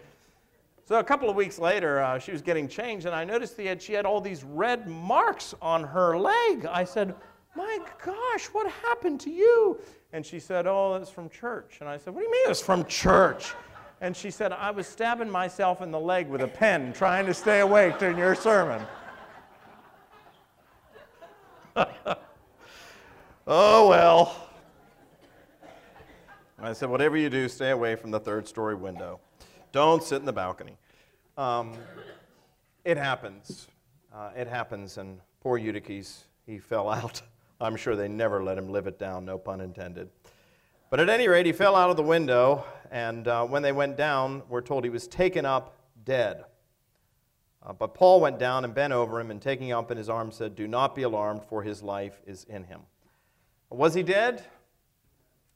So a couple of weeks later, uh, she was getting changed, and I noticed had, she had all these red marks on her leg. I said, My gosh, what happened to you? And she said, Oh, it's from church. And I said, What do you mean it's from church? And she said, I was stabbing myself in the leg with a pen trying to stay awake during your sermon. [laughs] oh, well. I said, Whatever you do, stay away from the third story window. Don't sit in the balcony. Um, it happens. Uh, it happens, and poor Eutychus, he fell out. [laughs] I'm sure they never let him live it down, no pun intended. But at any rate, he fell out of the window, and uh, when they went down, we're told he was taken up dead. Uh, but Paul went down and bent over him, and taking him up in his arms, said, Do not be alarmed, for his life is in him. Was he dead?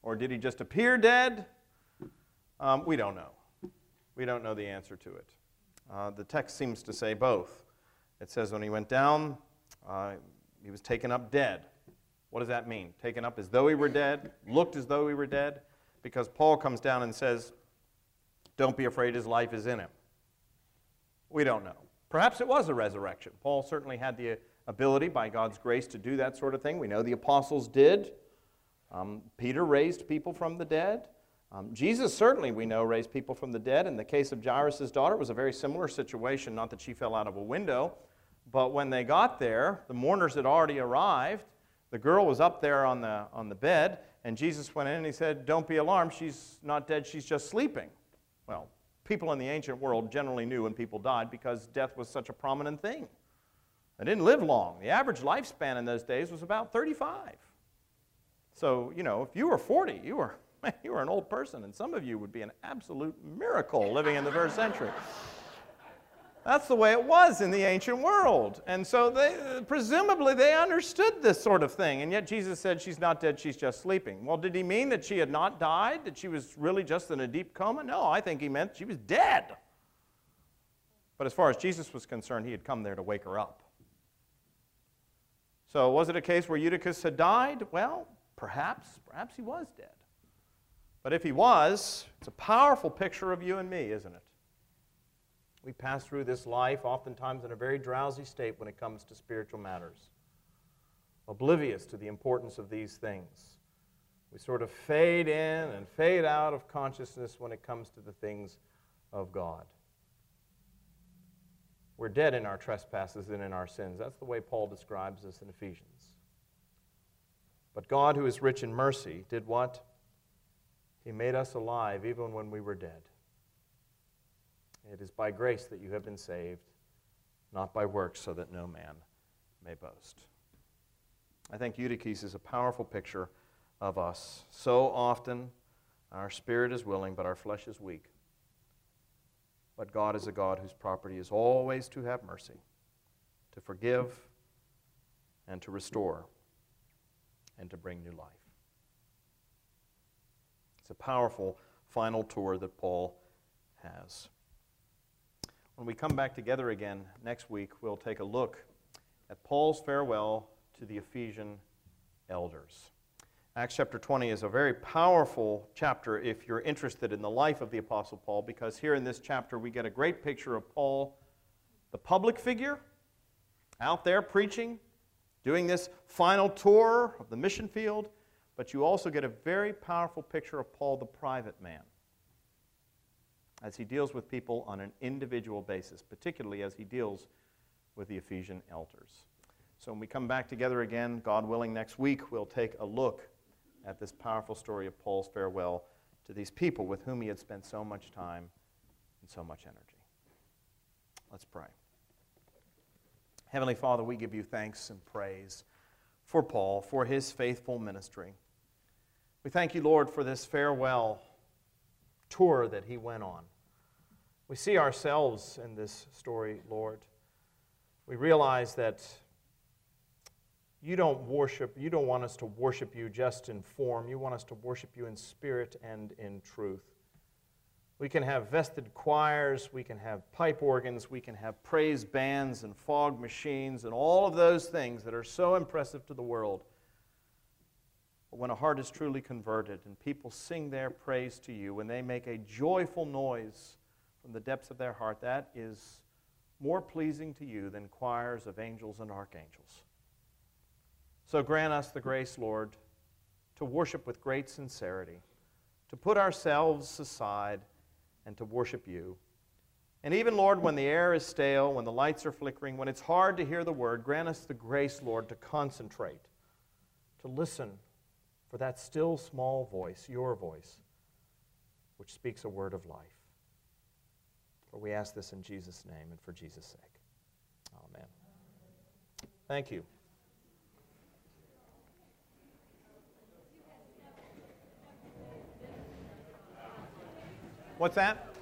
Or did he just appear dead? Um, we don't know. We don't know the answer to it. Uh, the text seems to say both. It says when he went down, uh, he was taken up dead. What does that mean? Taken up as though he were dead, looked as though he were dead? Because Paul comes down and says, Don't be afraid, his life is in him. We don't know. Perhaps it was a resurrection. Paul certainly had the ability, by God's grace, to do that sort of thing. We know the apostles did. Um, Peter raised people from the dead. Um, Jesus certainly, we know, raised people from the dead. In the case of Jairus' daughter, it was a very similar situation, not that she fell out of a window, but when they got there, the mourners had already arrived. The girl was up there on the, on the bed, and Jesus went in and he said, Don't be alarmed, she's not dead, she's just sleeping. Well, people in the ancient world generally knew when people died because death was such a prominent thing. They didn't live long. The average lifespan in those days was about 35. So, you know, if you were 40, you were [laughs] you were an old person, and some of you would be an absolute miracle living in the first century. That's the way it was in the ancient world. And so they, presumably they understood this sort of thing. And yet Jesus said she's not dead, she's just sleeping. Well, did he mean that she had not died? That she was really just in a deep coma? No, I think he meant she was dead. But as far as Jesus was concerned, he had come there to wake her up. So was it a case where Eutychus had died? Well, perhaps. Perhaps he was dead. But if he was, it's a powerful picture of you and me, isn't it? We pass through this life oftentimes in a very drowsy state when it comes to spiritual matters, oblivious to the importance of these things. We sort of fade in and fade out of consciousness when it comes to the things of God. We're dead in our trespasses and in our sins. That's the way Paul describes us in Ephesians. But God, who is rich in mercy, did what? He made us alive even when we were dead. It is by grace that you have been saved, not by works, so that no man may boast. I think Eutychus is a powerful picture of us. So often, our spirit is willing, but our flesh is weak. But God is a God whose property is always to have mercy, to forgive, and to restore, and to bring new life. It's a powerful final tour that Paul has. When we come back together again next week, we'll take a look at Paul's farewell to the Ephesian elders. Acts chapter 20 is a very powerful chapter if you're interested in the life of the Apostle Paul, because here in this chapter we get a great picture of Paul, the public figure, out there preaching, doing this final tour of the mission field, but you also get a very powerful picture of Paul, the private man, as he deals with people on an individual basis, particularly as he deals with the Ephesian elders. So when we come back together again, God willing, next week, we'll take a look at this powerful story of Paul's farewell to these people with whom he had spent so much time and so much energy. Let's pray. Heavenly Father, we give you thanks and praise for Paul, for his faithful ministry. We thank you, Lord, for this farewell tour that he went on. We see ourselves in this story, Lord. We realize that you don't worship, you don't want us to worship you just in form. You want us to worship you in spirit and in truth. We can have vested choirs, we can have pipe organs, we can have praise bands and fog machines and all of those things that are so impressive to the world. When a heart is truly converted and people sing their praise to you, when they make a joyful noise from the depths of their heart, that is more pleasing to you than choirs of angels and archangels. So grant us the grace, Lord, to worship with great sincerity, to put ourselves aside, and to worship you. And even, Lord, when the air is stale, when the lights are flickering, when it's hard to hear the word, grant us the grace, Lord, to concentrate, to listen for that still small voice, your voice, which speaks a word of life. For we ask this in Jesus' name and for Jesus' sake. Amen. Thank you. What's that?